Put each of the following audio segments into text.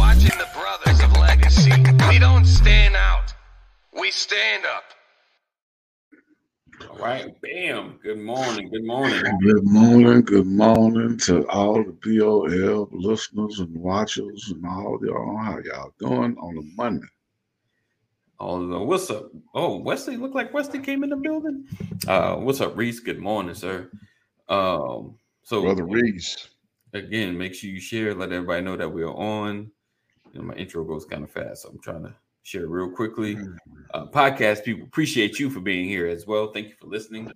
watching the brothers of legacy. We don't stand out. We stand up. All right, bam. Good morning. Good morning. Good morning, good morning to all the BOL listeners and watchers and all y'all. How y'all doing on a Monday? All of. What's up? Oh, Wesley look like Wesley came in the building. Uh, what's up, Reese? Good morning, sir. Um, so Brother Reese. again, make sure you share, let everybody know that we're on. You know, my intro goes kind of fast, so I'm trying to share real quickly. Uh, podcast people appreciate you for being here as well. Thank you for listening.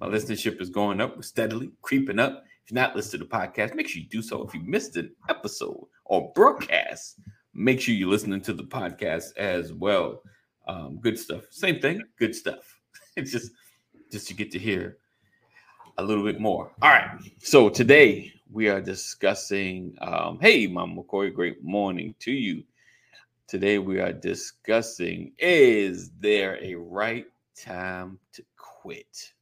My listenership is going up, we're steadily creeping up. If you're not listening to the podcast, make sure you do so. If you missed an episode or broadcast, make sure you're listening to the podcast as well. Um, good stuff. Same thing, good stuff. It's just just to get to hear a little bit more. All right. So today we are discussing. Um, hey, Mom McCoy, great morning to you. Today we are discussing: Is there a right time to quit?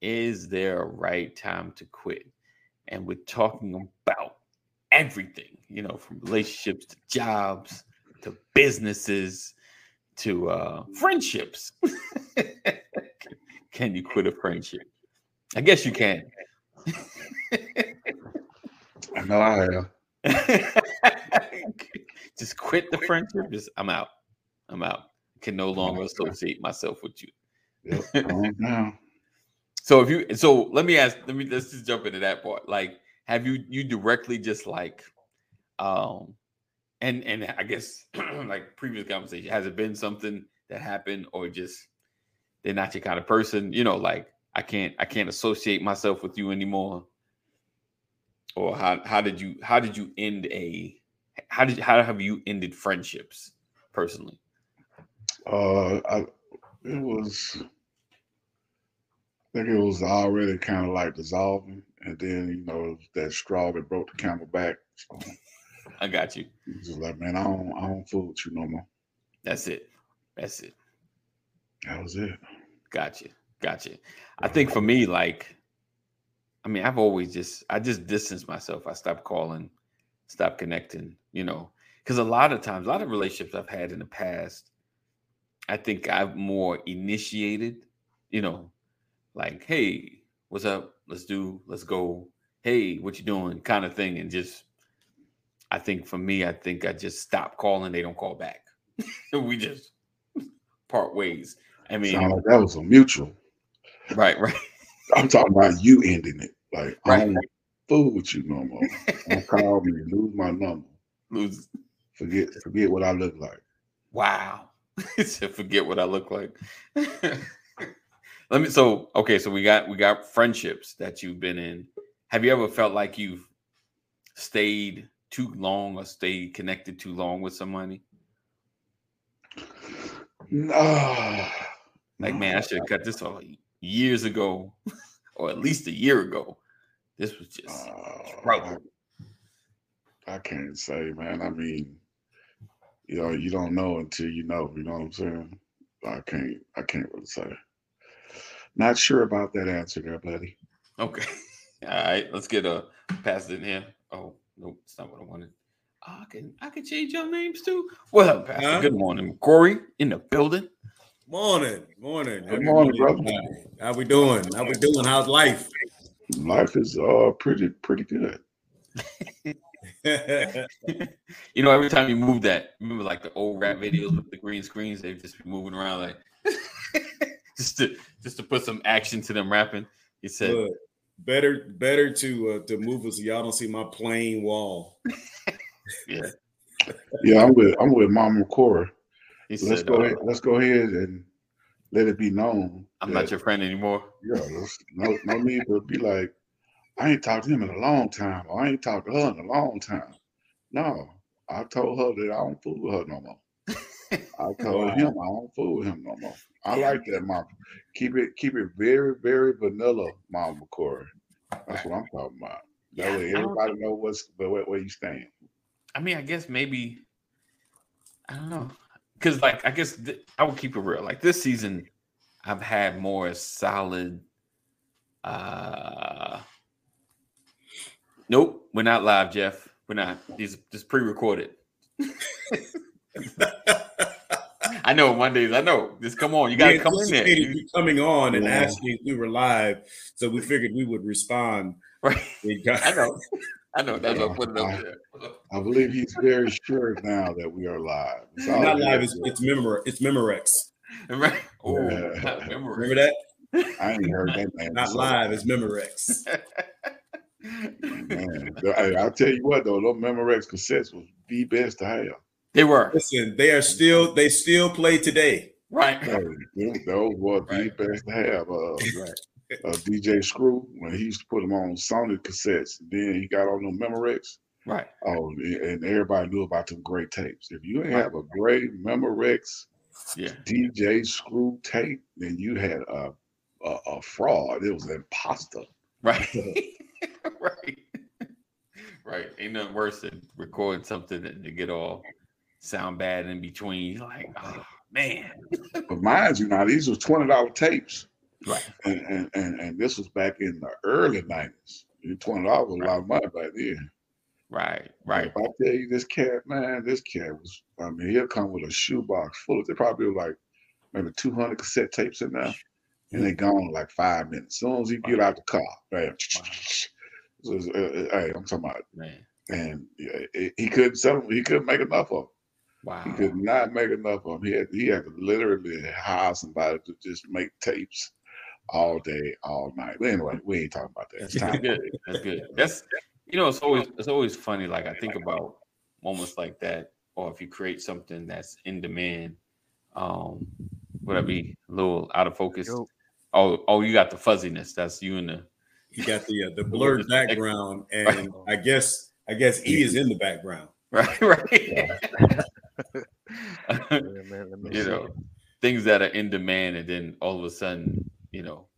Is there a right time to quit? And we're talking about everything, you know, from relationships to jobs to businesses to uh, friendships. can you quit a friendship? I guess you can. I know I have. Just quit the friendship. Just I'm out. I'm out. Can no longer associate myself with you. Yep. So if you so let me ask, let me let's just jump into that part. Like, have you you directly just like um and and I guess like previous conversation, has it been something that happened or just they're not your kind of person? You know, like I can't I can't associate myself with you anymore. Or how how did you how did you end a how did how have you ended friendships personally? Uh, I, it was, I think it was already kind of like dissolving, and then you know that straw that broke the camel back. So I got you. just like, man, I don't, I don't fool with you no more. That's it. That's it. That was it. Gotcha. Gotcha. I think for me, like, I mean, I've always just, I just distanced myself. I stopped calling, stopped connecting, you know, because a lot of times, a lot of relationships I've had in the past, I think I've more initiated, you know, like, hey, what's up? Let's do, let's go. Hey, what you doing? Kind of thing. And just, I think for me, I think I just stopped calling. They don't call back. So we just part ways. I mean, like that was a mutual. right, right. I'm talking about you ending it. Like I don't fool with you no more. Don't call me, lose my number. Lose. Forget forget what I look like. Wow. forget what I look like. Let me so okay, so we got we got friendships that you've been in. Have you ever felt like you've stayed too long or stayed connected too long with somebody? No. Like, man, I should have cut this off years ago, or at least a year ago. This was just Uh. I, I can't say, man. I mean, you know, you don't know until you know. You know what I'm saying? I can't. I can't really say. Not sure about that answer there, buddy. Okay. All right, let's get a pass it in here. Oh, nope, it's not what I wanted. Oh, I can I can change your names too. Well, Pastor, Huh? good morning. Corey in the building. Morning, morning. Good morning, brother. How we doing? How we doing? How's life? Life is uh pretty pretty good. you know, every time you move that, remember like the old rap videos with the green screens, they just be moving around like just to just to put some action to them rapping. He said, Look, better, better to uh, to move us so y'all don't see my plain wall. yeah. Yeah, I'm with I'm with Mama Cora. He Let's said, go uh, ahead. Let's go ahead and let it be known. I'm that- not your friend anymore. Yeah, no, no need to be like, I ain't talked to him in a long time, or I ain't talked to her in a long time. No, I told her that I don't fool with her no more. I told Wow. him I don't fool with him no more. I like that, mom. Keep it, keep it very, very vanilla, Mama Corey. That's what I'm talking about. That Yeah, way, everybody know what's where, where, where you stand. I mean, I guess maybe I don't know, because like I guess th- I would keep it real. Like this season, I've had more solid. uh Nope, we're not live, Jeff. We're not. These just pre-recorded. I know Mondays. I know. Just come on. You got to come in there. You- coming on and Yeah. asking if we were live, so we figured we would respond. right. I know. I know. That's what I put it up there. I believe he's very sure now that we are live. It's all Not good. live. It's it's Memor it's Memorex. Right. Oh, Yeah. not memory. Remember that? I ain't heard that man. Not say live. that. It's Memorex. Man, I, I'll tell you what though, those Memorex cassettes was the best to have. They were Listen, they are still they still play today. right. Those were the best to have. Uh, Right. Uh, DJ Screw when he used to put them on Sony cassettes. Then he got on them Memorex. Right. Oh, and everybody knew about them great tapes. If you have a great Memorex Yeah. DJ Screw tape, then you had a a, a fraud. It was an imposter. Right. right. Right. Ain't nothing worse than recording something that to get all sound bad in between. You're like, oh man. But mind you, now these were twenty dollar tapes, Right. and, and and and this was back in the early nineties. Twenty dollars was a lot of money back then. Right. Right. If I tell you this cat, man, this cat was. I mean, he'll come with a shoebox full of. They probably were like maybe two hundred cassette tapes in there, and they gone in like five minutes. As soon as he get out the car, bam. So, uh, uh, hey, I'm talking about, Man. and yeah, he- he couldn't sell them. He couldn't make enough of them. Wow. He could not make enough of them. He had he had to literally hire somebody to just make tapes all day, all night. But anyway, we ain't talking about that. It's That's time. good. That's good. That's you know, it's always it's always funny. Like I think about moments like that, or if you create something that's in demand, um, would I be a little out of focus? Yo. Oh, oh, you got the fuzziness. That's you and the You got the uh, the blurred background, and I guess I guess E is in the background. right, right. Yeah, man, you see. know, things that are in demand, and then all of a sudden, you know,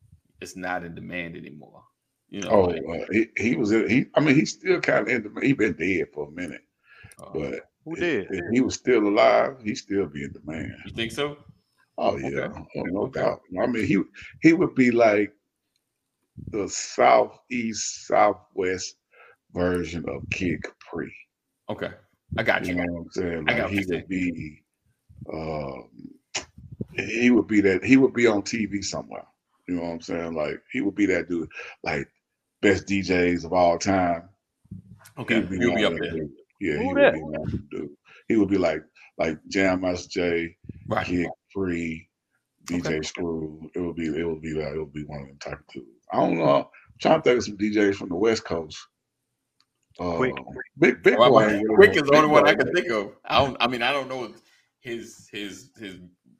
it's not in demand anymore. You know, Oh, like, uh, he, he was in- he. I mean, he's still kind of in the. He been dead for a minute, uh, but Who if, did? if he was still alive, he still be in demand. you think so? Oh Okay. yeah, oh, no Okay. doubt. I mean, he he would be like the southeast southwest version of Kid Capri. Okay, I got You you. know what I'm saying? I Like got he would be, um, he would be that. He would be on TV somewhere. You know what I'm saying? Like he would be that dude, like best DJs of all time. Okay, He would you'll be up there, them dudes. Yeah, Who he would be one of them dudes. He would be like like Jam Master Jay, right? Kid Capri, DJ Okay. Screw. It would be it would be like it would be one of them type of dudes. I don't know. I'm trying to think of some DJs from the West Coast. Uh, Quik. Big Big Well, Boy. I'm- ain't really Quik is the only one I can think of. I don't. I mean, I don't know his his his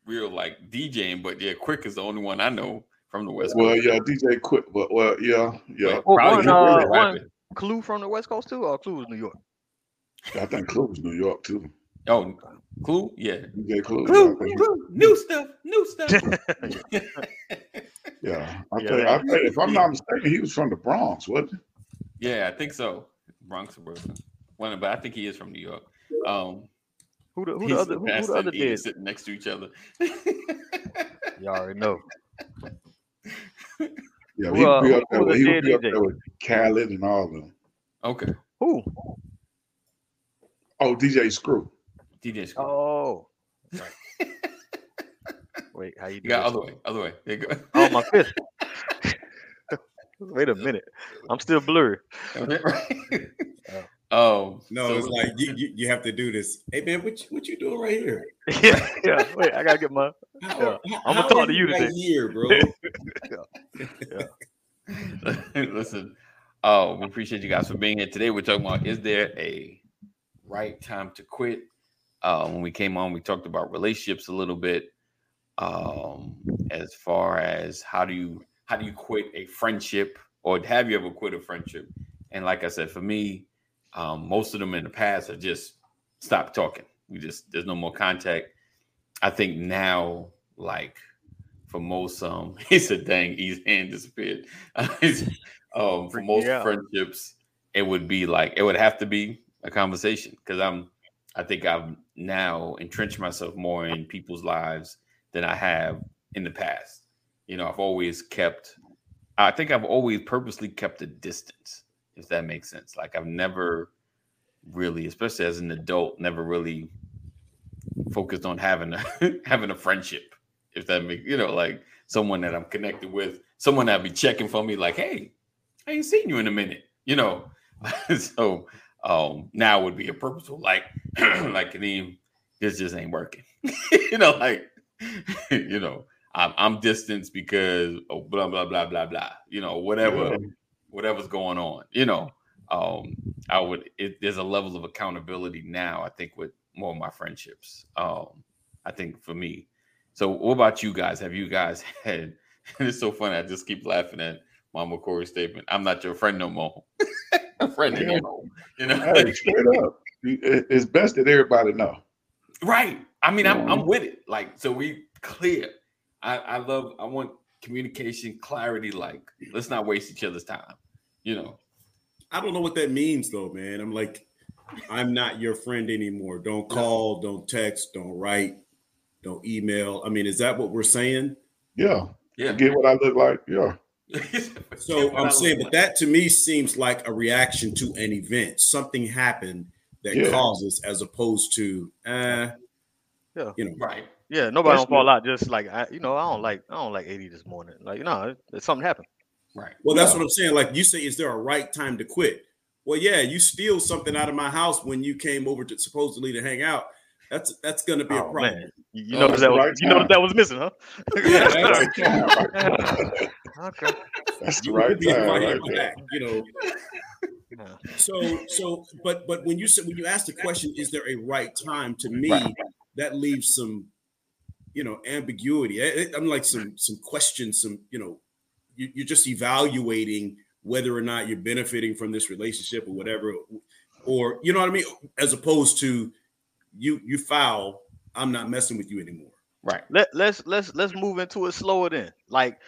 real like DJing, but yeah, Quik is the only one I know from the West Well, Coast. yeah, DJ Quik, but well, yeah, yeah. But probably one, really uh, one- Clue from the West Coast too, or Clue was New York? I think Clue was New York too. Oh, Clue, yeah, DJ Clue. Clue, yeah, I think he- Clue, new stuff, new stuff. yeah, I Yeah, think, that- I think if I'm not mistaken, he was from the Bronx, wasn't he? yeah, I think so. Bronx or Brooklyn, one, but I think he is from New York. Um, Who the who the other who, who the other and Edie did? sitting next to each other. Y'all already know. Yeah, he would be up who there. With, the he would be up there with Khaled and all of them. okay, Who? Oh, DJ Screw. DJ Screw. Oh. Right. Wait, how you you do got other way, other way. There you go. Oh my fist. Wait a minute. I'm still blurry. Oh No, so- it's like you, you you have to do this. Hey man, what you, what you doing right here? yeah, yeah. Wait, I gotta get my How, Yeah. how- I'ma talk to you right today. here, bro. Listen, oh, we appreciate you guys for being here today. We're talking about is there a right time to quit? Uh, when we came on, we talked about relationships a little bit, um, as far as how do you how do you quit a friendship, or have you ever quit a friendship? And like I said, for me, um, most of them in the past have just stopped talking. We just there's no more contact. I think now, like for most um he said dang his hand disappeared um for most out. friendships it would be like it would have to be a conversation because i'm i think i've now entrenched myself more in people's lives than i have in the past you know i've always kept i think i've always purposely kept a distance if that makes sense like i've never really, especially as an adult, never really focused on having a having a friendship. If that makes you know, like someone that I'm connected with, someone that be checking for me, like, hey, I ain't seen you in a minute, you know. so um now would be a purposeful, like, like Kadeem, this just ain't working. you know, like, you know, I'm, I'm distanced because oh, blah blah blah blah blah. You know, whatever, whatever's going on. You know, um, I would. It, there's a level of accountability now. I think with more of my friendships. Um, I think for me. So, what about you guys? Have you guys had? And it's so funny. I just keep laughing at Mama Corey's statement. I'm not your friend no more. friend Yeah. anymore. You know, Hey, straight up. It's best that everybody know. Right. I mean, I'm, I'm with it. Like, so we clear. I, I love, I want communication, clarity. Like, let's not waste each other's time. You know, I don't know what that means though, man. I'm like, I'm not your friend anymore. Don't call, don't text, don't write, don't email. I mean, is that what we're saying? Yeah. yeah. Get what I look like. Yeah. So I'm saying, but that to me seems like a reaction to an event. Something happened that Yeah. causes, as opposed to, uh, Yeah. you know, right. Yeah, nobody That's don't fall out. Just like I, you know, I don't like I don't like 80 this morning. Like, you know, something happened. Right. Well, that's Yeah. what I'm saying. Like you say, is there a right time to quit? Well, yeah, you steal something out of my house when you came over to supposedly to hang out. That's that's going to be a Oh, problem. man. You, you Oh, noticed that was right you noticed time. that was missing, huh? Yeah, Right right okay. That's You right would be time. Right back, you know. Yeah. So so, but but when you said when you ask the question, is there a right time? To me, Right. that leaves some, you know, ambiguity. I- I- I'm like some some questions, some you know, you, you're just evaluating whether or not you're benefiting from this relationship or whatever, or you know what I mean, as opposed to you you foul. I'm not messing with you anymore. Right. Let let's let's let's move into it slower then. Like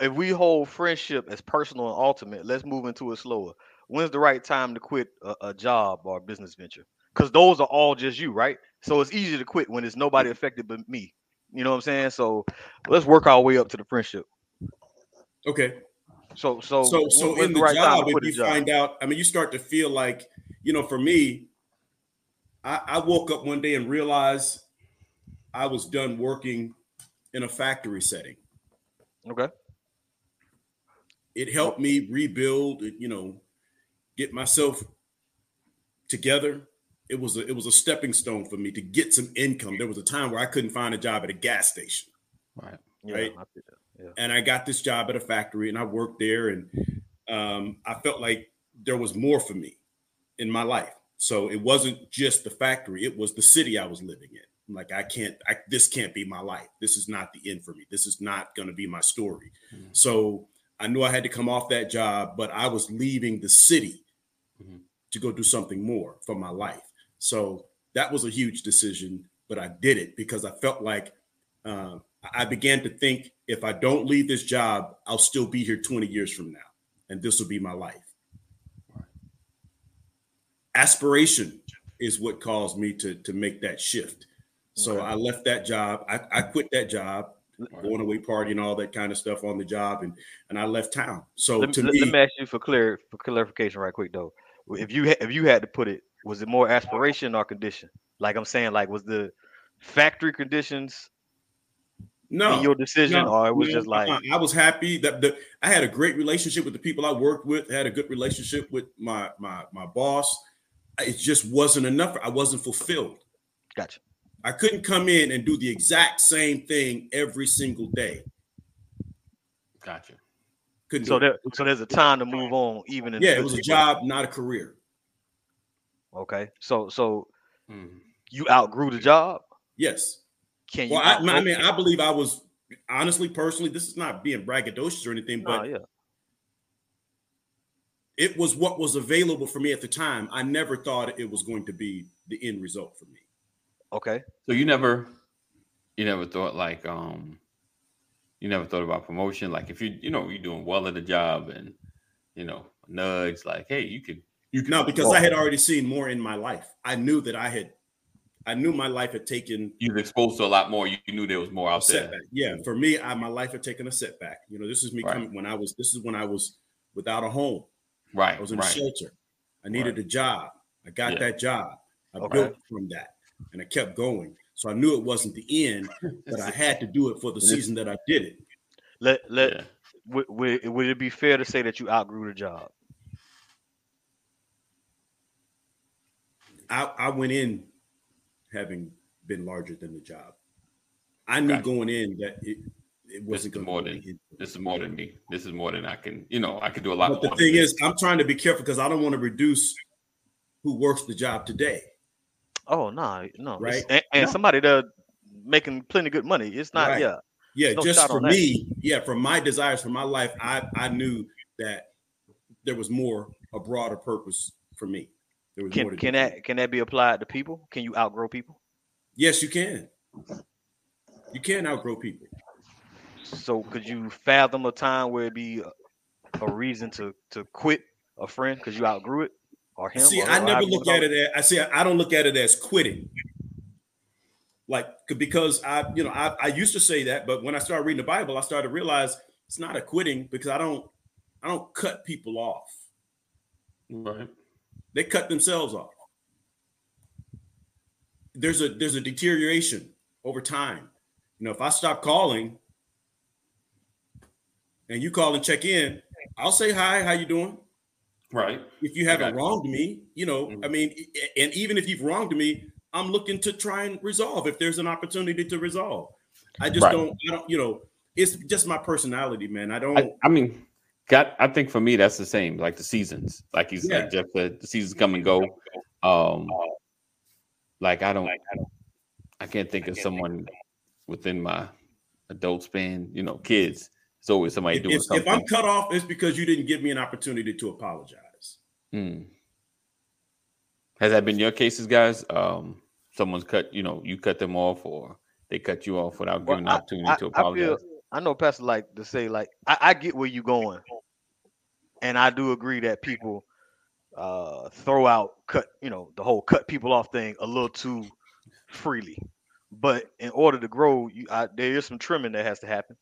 if we hold friendship as personal and ultimate, let's move into it slower. When's the right time to quit a, a job or a business venture? Because those are all just you, right? So it's easy to quit when it's nobody affected but me. You know what I'm saying? So let's work our way up to the friendship. Okay. So so so so in the right job, if you job? find out, I mean, you start to feel like, you know, for me, I, I woke up one day and realized I was done working in a factory setting. Okay. It helped me rebuild, you know, get myself together. It was a, it was a stepping stone for me to get some income. There was a time where I couldn't find a job at a gas station. Right. Yeah, Right. I. Yeah. and I got this job at a factory and I worked there and um, I felt like there was more for me in my life. So it wasn't just the factory, it was the city I was living in. I'm like, I can't, I, this can't be my life. This is not the end for me. This is not going to be my story. Mhm. So I knew I had to come off that job, but I was leaving the city Mhm. to go do something more for my life. So that was a huge decision, but I did it because I felt like uh, I began to think if I don't leave this job, I'll still be here 20 years from now, and this will be my life. Aspiration is what caused me to, to make that shift. So Okay. I left that job. I, I quit that job, going away party and all that kind of stuff on the job, and and I left town. So let, to let- me, let me ask you for clear for clarification right quick though. If you if you had to put it, was it more aspiration or condition? Like I'm saying, like was the factory conditions no, in your decision, No, or it was just like. I was happy that the I had a great relationship with the people I worked with. I had a good relationship with my my my boss. It just wasn't enough. I wasn't fulfilled. gotcha? I couldn't come in and do the exact same thing every single day. Gotcha. Couldn't So there so there's a time to move on, even in yeah, it was a job, not a career. Okay, so so Mhm. you outgrew the job. Yes. Can you? Well, I, I mean, I believe I was honestly, personally. This is not being braggadocious or anything, Nah, but yeah, it was what was available for me at the time. I never thought it was going to be the end result for me. okay. So you never, you never thought like, um, you never thought about promotion. Like if you, you know, you're doing well at the job and, you know, nudge like, hey, you could, you could No, because walk. I had already seen more in my life. I knew that I had, I knew my life had taken you was exposed to a lot more. You, you knew there was more a out there. Yeah, for me, I, my life had taken a setback. You know, this is me Right. coming when I was. This is when I was without a home. Right. I was in right. a shelter. I needed Right. a job. I got Yeah. that job. I Okay. built from that, and I kept going. So I knew it wasn't the end, but I had to do it for the season that I did it. Let let Yeah. would, would, would it be fair to say that you outgrew the job? I, I went in having been larger than the job. I knew Gotcha. going in that it, it wasn't is more than- This is more than me. This is more than I can. You know, I could do a lot. But the thing is, I'm trying to be careful because I don't want to reduce who works the job today. Oh no, no, Right. And, and No. somebody that making plenty good money. It's not. Right. Yeah. Yeah, No just for me, yeah, for my desires, for my life, I I knew that there was more, a broader purpose for me. There was more Can to can do. that can that be applied to people? Can you outgrow people? Yes, you can. You can outgrow people. So could you fathom a time where it'd be a, a reason to to quit a friend because you outgrew it or him? See, or I never look at it as I see. I don't look at it as quitting. Like because I, you know, I, I used to say that, but when I started reading the Bible, I started to realize it's not a quitting because I don't, I don't cut people off. Right. They cut themselves off. There's a there's a deterioration over time. You know, if I stop calling and you call and check in, I'll say hi, how you doing? Right. if you haven't wronged me, you know, Mhm. I mean, and even if you've wronged me, I'm looking to try and resolve if there's an opportunity to resolve. I just Right. don't, I don't, you know, it's just my personality, man. I don't, I, I mean, got. I think for me that's the same. Like the seasons. Like he's Yeah. like Jeff said, the seasons come and go. Um, like I don't. I can't think of someone within my adult span. You know, kids. It's always somebody if, doing if, if. I'm cut off, it's because you didn't give me an opportunity to apologize. Hmm. Has that been your cases, guys? Um, someone's cut. You know, you cut them off, or they cut you off without Well, giving an opportunity I, to I apologize. feel I know Pastor like to say like I, I get where you're going, and I do agree that people uh throw out cut you know the whole cut people off thing a little too freely. But in order to grow, you I, there is some trimming that has to happen.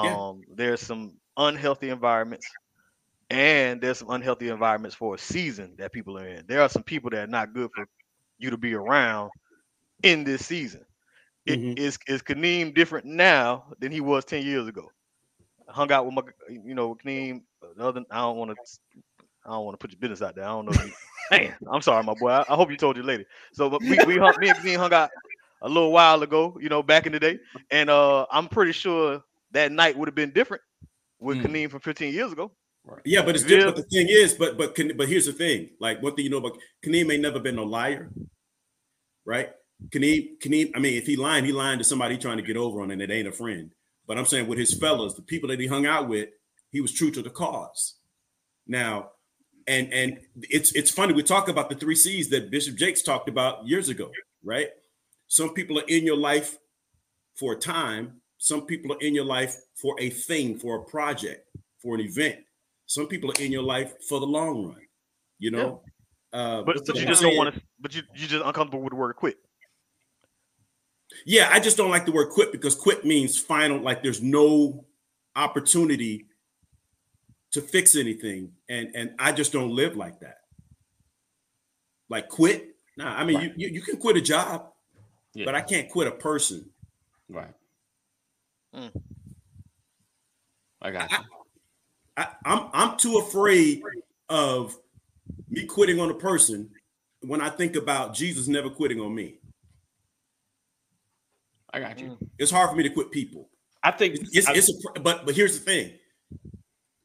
Yeah. Um, there's some unhealthy environments, and there's some unhealthy environments for a season that people are in. There are some people that are not good for you to be around in this season. It- Mhm. Is is Kaneem different now than he was ten years ago? Hung out with my, you know, Kaneem. The other, I don't want to, I don't want to put your business out there. I don't know. If you, man, I'm sorry, my boy. I, I hope you told your lady. So, but we, we hung, me and Kaneem hung out a little while ago, you know, back in the day, and uh, I'm pretty sure that night would have been different with Mm. Kaneem from 15 years ago. Yeah, but it's Yeah. different. But the thing is, but but but here's the thing. Like one thing you know about Kaneem ain't never been no liar, right? Kaneem, Kaneem. I mean, if he lying, he lying to somebody trying to get over on, and it ain't a friend. But I'm saying with his fellas, the people that he hung out with, he was true to the cause. Now, and and it's it's funny we talk about the three C's that Bishop Jakes talked about years ago, right? Some people are in your life for a time. Some people are in your life for a thing, for a project, for an event. Some people are in your life for the long run. You know, uh, But, so but you I'm just don't want to. But you you just uncomfortable with the word quit. Yeah, I just don't like the word quit because quit means final. Like there's no opportunity to fix anything, and and I just don't live like that. Like quit? Nah, I mean Right. you, you you can quit a job, Yeah. but I can't quit a person. Right. Mm. I got you. I, I'm I'm too afraid of me quitting on a person when I think about Jesus never quitting on me. I got you. Mm. It's hard for me to quit people. I think It's, it's, I- it's a but but here's the thing.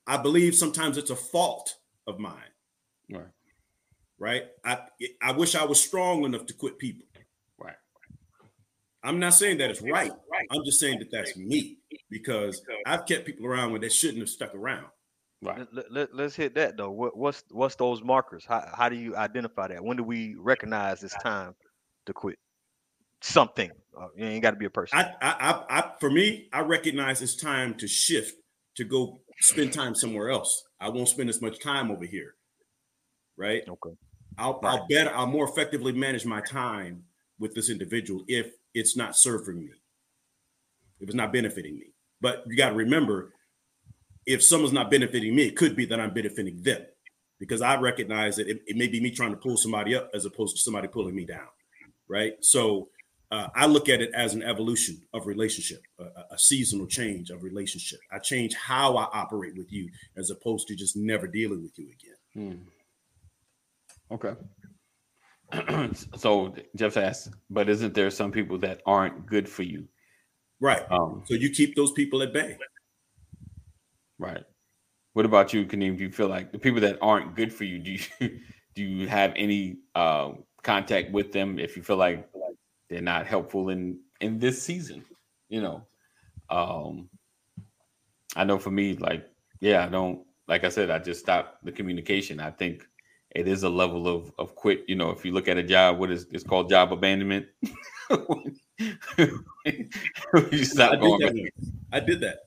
I believe sometimes it's a fault of mine, right. right? I I wish I was strong enough to quit people. Right. I'm not saying that it's right. I'm just saying that that's me because I've kept people around when they shouldn't have stuck around. Right. Let, let, let, us hit that though. What, what's what's those markers? How, how do you identify that? When do we recognize it's time to quit something? Uh, it ain't got to be a person. I, I, I, I, for me, I recognize it's time to shift to go spend time somewhere else. I won't spend as much time over here, right? okay. I'll, I'll better, I'll more effectively manage my time with this individual if it's not serving me, if it's not benefiting me. But you got to remember, if someone's not benefiting me, it could be that I'm benefiting them. because I recognize that it, it may be me trying to pull somebody up as opposed to somebody pulling me down, right? So uh, I look at it as an evolution of relationship, a, a- a seasonal change of relationship. I change how I operate with you as opposed to just never dealing with you again. Hmm. Okay. so Jeff asked, but isn't there some people that aren't good for you? Right. Um, So you keep those people at bay. right. What about you, Kaneem? Do you feel like the people that aren't good for you, do you do you have any uh, contact with them if you feel like they're not helpful in in this season? You know, um, I know for me, like, yeah, I don't like I said, I just stopped the communication. I think it is a level of of quit. You know, if you look at a job, what is it's called job abandonment. you stop I did going that. I did that.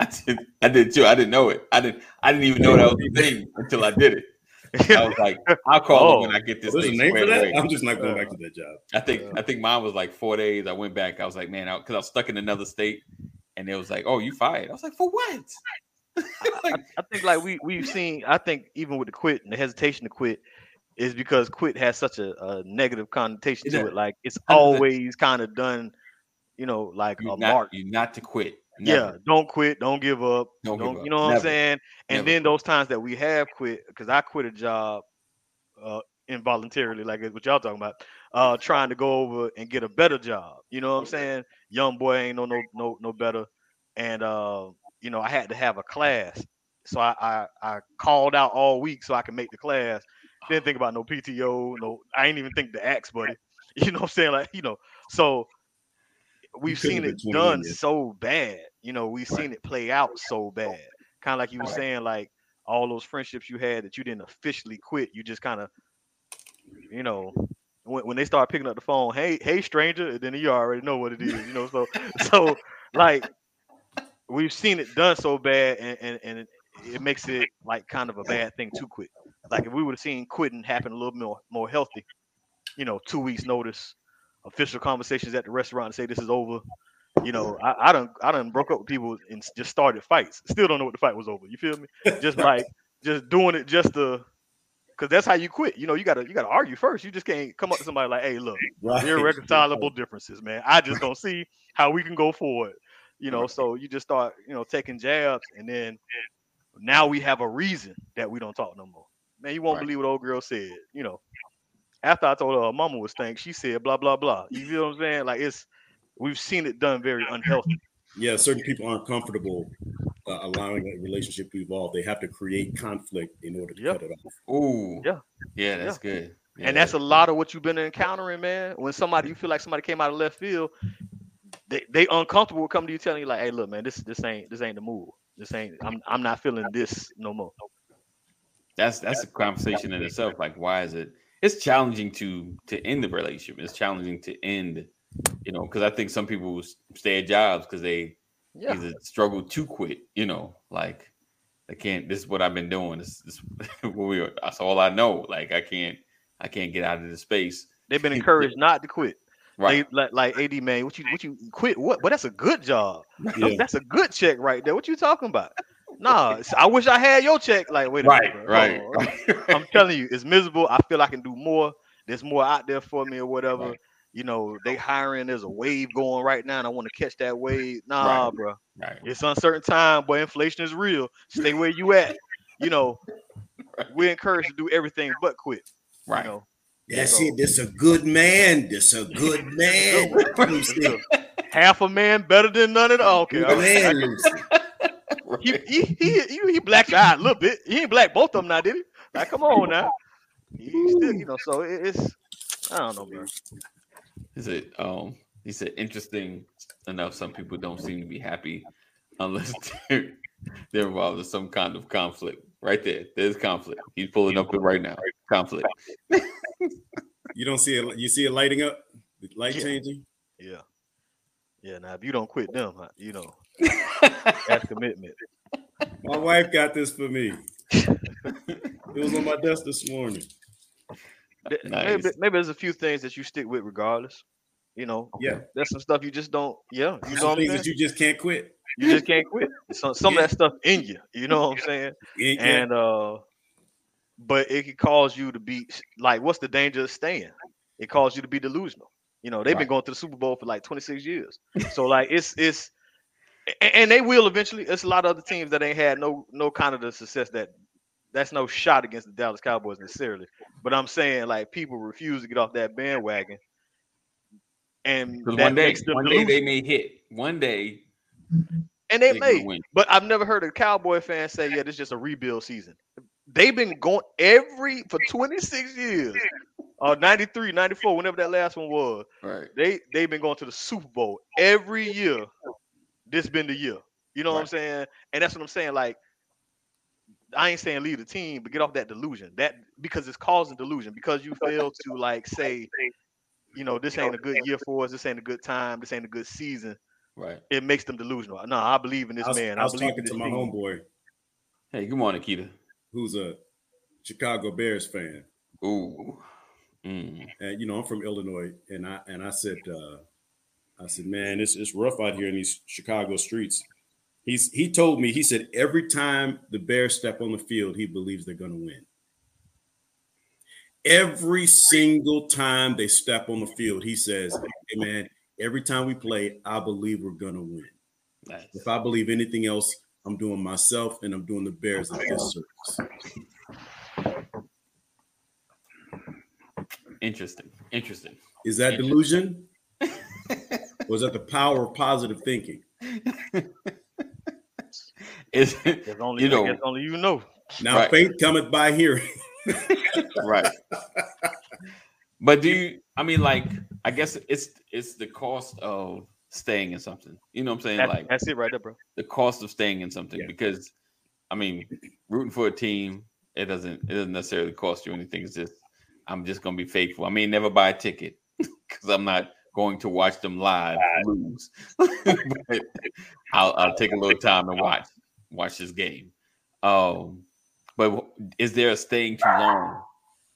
I did, I did too. I didn't know it. I didn't. I didn't even know that was a thing until I did it. I was like, I'll call Oh. when I get this oh, There's a name for that. away. I'm just not going back uh, to that job. I think I think mine was like four days. I went back. I was like, man, because I, was stuck in another state, and it was like, oh, you fired. I was like, for what? Like, I think like we we've seen. I think even with the quit and the hesitation to quit is because quit has such a, a negative connotation to it. Like it's always kind of done, you know, like you a not mark. you not to quit. Yeah, don't quit, don't give up, Don't don't, give up. you know what Never. I'm saying? And Never then those times that we have quit, because I quit a job uh involuntarily, like what y'all talking about, uh trying to go over and get a better job. You know what I'm saying? Young boy ain't no no no no better. And uh, you know, I had to have a class. So I, I I called out all week so I could make the class. Didn't think about no PTO, no, I ain't even think the axe, buddy. You know what I'm saying? Like, you know, so we've seen it done yet. so bad. You know, we've Right. seen it play out so bad. Kind of like you were saying, like all those friendships you had that you didn't officially quit. You just kind of, you know, when, when they start picking up the phone, hey, hey, stranger, and then you already know what it is. You know, so so like we've seen it done so bad, and and, and it, it makes it like kind of a bad thing to quit. Like if we would have seen quitting happen a little more more healthy, you know, two weeks notice, official conversations at the restaurant to say this is over. You know, I, I done I don't broke up with people and just started fights. Still don't know what the fight was over. You feel me? Just like just doing it just to because that's how you quit. You know, you gotta you gotta argue first. You just can't come up to somebody like, hey, look, Right. irreconcilable differences, man. I just don't see how we can go forward. You know, so you just start, you know, taking jabs, and then now we have a reason that we don't talk no more. Man, you won't Right. believe what old girl said. You know, after I told her her mama was stank, she said blah blah blah. You feel what I'm saying? Like it's we've seen it done very unhealthy. Yeah, certain people aren't comfortable uh, allowing a relationship to evolve. They have to create conflict in order to Yeah. cut it off. Ooh. Yeah. Yeah, that's good. Yeah, and that's a lot of what you've been encountering, man. When somebody you feel like somebody came out of left field, they they uncomfortable with coming to you telling you like, hey, look, man, this this ain't this ain't the move. This ain't I'm I'm not feeling this no more. that's that's a conversation in itself. Like, why is it? It's challenging to to end the relationship. It's challenging to end, you know, because I think some people stay at jobs because they Yeah. either struggle to quit. You know, like I can't. This is what I've been doing. This, this what we. are- That's all I know. Like I can't. I can't get out of this space. They've been encouraged not to quit. Right. They, like like AD man, what you what you quit? What? But that's a good job. Yeah. That's a good check right there. What you talking about? Nah, I wish I had your check. Like, wait a right. minute, bro. Right. Right. I'm telling you, it's miserable. I feel I can do more. There's more out there for me or whatever. Right. You know, they hiring. There's a wave going right now, and I want to catch that wave. Nah, Right. bro. right. It's uncertain time, but inflation is real. Stay where you at. You know, we're encouraged to do everything but quit. Right. You know, That's So- it. This a good man. This a good man. Half a man better than none at all. Okay, good man, Lucy. he, he he he he blacked your eye a little bit. He ain't black both of them now, did he? Like, come on now. He still, you know, so it- it's I don't know, bro. Is it? Um, he said interesting enough. Some people don't seem to be happy unless they're, they're involved in some kind of conflict. Right there, there's conflict. He's pulling up it right now. Conflict. You don't see it. You see it lighting up, light Yeah. changing. Yeah, yeah. Now, if you don't quit them, you know, that's commitment. My wife got this for me. It was on my desk this morning. Nice. Maybe, maybe there's a few things that you stick with regardless. You know, Yeah, there's some stuff you just don't. Yeah, you know some things that you just can't quit. You just can't quit. Some some Yeah. of that stuff in you. You know what I'm saying. You ain't- And uh, but it can cause you to be like, what's the danger of staying? It causes you to be delusional. You know, they've Right. been going to the Super Bowl for like 26 years. So like it's it's a- and they will eventually. It's a lot of other teams that ain't had no no kind of the success that that's no shot against the Dallas Cowboys necessarily. But I'm saying like people refuse to get off that bandwagon. And that one day, makes them one day they may hit. One day and they they may. But I've never heard a Cowboy fan say, "Yeah, this is just a rebuild season." They've been going every for 26 years, or 93, 94, whenever that last one was. Right. They they've been going to the Super Bowl every year. This been the year. You know what I'm saying? And that's what I'm saying. Like, I ain't saying leave the team, but get off that delusion. That because it's causing delusion. Because you fail to like say, you know, this ain't a good year for us. This ain't a good time. This ain't a good season. Right. It makes them delusional. No, I believe in this I was, man. I was believe talking in to my team. homeboy Hey, good morning, Keita. who's a Chicago Bears fan. Ooh. Mm. and you know I'm from Illinois, and I and I said, uh, I said, man, it's it's rough out here in these Chicago streets. He's he told me he said every time the Bears step on the field, he believes they're going to win. Every single time they step on the field, he says, "Hey man, every time we play, I believe we're going to win. Nice. If I believe anything else, I'm doing myself and I'm doing the Bears a disservice." Interesting. Interesting. Is that Interesting. delusion? Was that the power of positive thinking? it's, There's only You know- I guess only you know. Now Right. faith cometh by hearing. right. But do you I mean like I guess it's it's the cost of staying in something. You know what I'm saying? That's, like that's it right there, bro. the cost of staying in something Yeah. because I mean rooting for a team it doesn't it doesn't necessarily cost you anything. It's just I'm just gonna be faithful. I may never buy a ticket because I'm not going to watch them live lose. but I'll, I'll take a little time and watch watch this game. Um, but is there a staying too long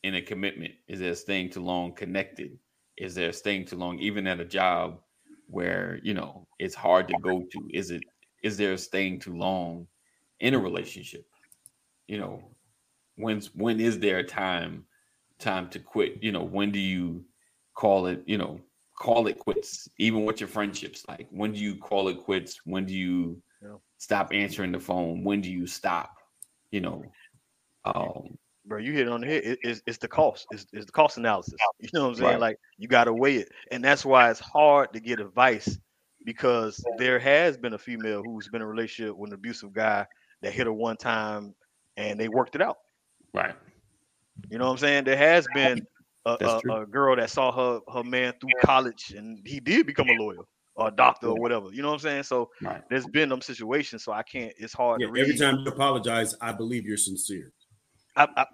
in a commitment? Is there a staying too long connected? Is there staying too long even at a job where you know it's hard to go to? Is it is there staying too long in a relationship? You know, when's when is there a time time to quit? You know, when do you call it, you know, call it quits, even with your friendships? Like when do you call it quits? When do you Yeah. stop answering the phone? When do you stop? You know, um, Bro, you hit it on the head. It- it's, it's the cost. It's, it's the cost analysis. You know what I'm saying? Right. Like you got to weigh it, and that's why it's hard to get advice because there has been a female who's been in a relationship with an abusive guy that hit her one time, and they worked it out. right. You know what I'm saying? There has been a, a, a girl that saw her her man through college, and he did become a lawyer or a doctor or whatever. You know what I'm saying? So Right. there's been them situations. So I can't. It's hard Yeah, to read. every time you apologize, I believe you're sincere. I, I,